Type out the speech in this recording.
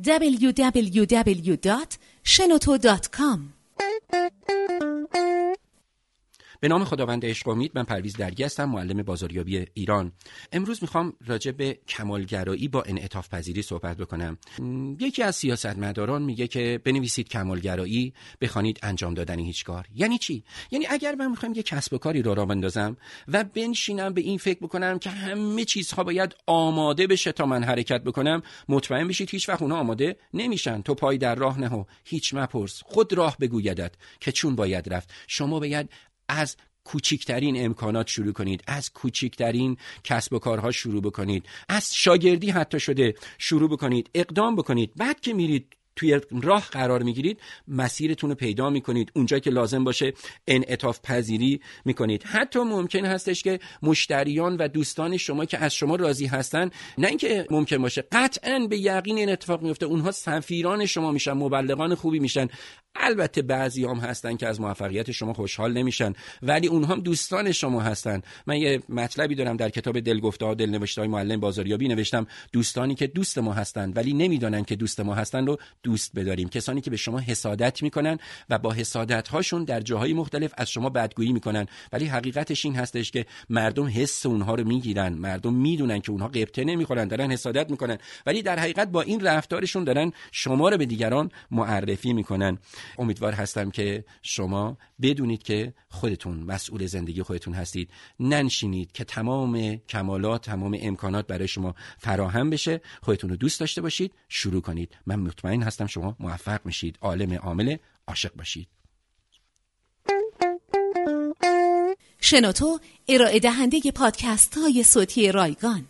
www.shenoto.com به نام خداوند عشق امید من پرویز درگی هستم معلم بازاریابی ایران. امروز می‌خوام راجع به کمالگرایی با انعطاف پذیری صحبت بکنم. یکی از سیاستمداران میگه که بنویسید کمالگرایی بخوانید انجام دادن هیچ کار. یعنی چی؟ یعنی اگر من می‌خوام یه کسب و کاری رو راه بندازم و بنشینم به این فکر بکنم که همه چیزها باید آماده بشه تا من حرکت بکنم مطمئن بشید هیچ وقت اونا آماده نمیشن. تو پای در راه نه هیچ مپرس. خود راه بگویدت که چون باید رفت. شما باید از کوچکترین امکانات شروع کنید. از کوچکترین کسب و کارها شروع بکنید. از شاگردی حتی شده شروع بکنید. اقدام بکنید. بعد که میرید توی راه قرار می‌گیرید مسیرتون رو پیدا می‌کنید. اونجا که لازم باشه انعطاف پذیری می‌کنید. حتی ممکن هستش که مشتریان و دوستان شما که از شما راضی هستن نه اینکه ممکن باشه قطعا به یقین این اتفاق میفته اونها سفیران شما میشن مبلغان خوبی میشن. البته بعضی هم هستن که از موفقیت شما خوشحال نمیشن ولی اونها هم دوستان شما هستن. من یه مطلبی دارم در کتاب دلگفته ها دل های معلم بازاریابی نوشتم. دوستانی که دوست ما هستن ولی نمی‌دانن که دوست ما هستن رو دوست بداریم. کسانی که به شما حسادت می‌کنن و با حسادت هاشون در جاهای مختلف از شما بدگویی می‌کنن. ولی حقیقتش این هستش که مردم حس اونها رو می‌گیرن. مردم می‌دونن که اونها قبطه نمی‌خورن دارن حسادت می‌کنن. ولی در حقیقت با این رفتارشون دارن شما رو به دیگران معرفی می‌کنن. امیدوار هستم که شما بدونید که خودتون مسئول زندگی خودتون هستید. ننشینید که تمام کمالات تمام امکانات برای شما فراهم بشه. خودتون رو دوست داشته باشید. شروع کنید. من مطمئن هستم. شما موفق میشید. عالم عامل عاشق باشید. شنوتو ارائه دهنده پادکست های صوتی رایگان.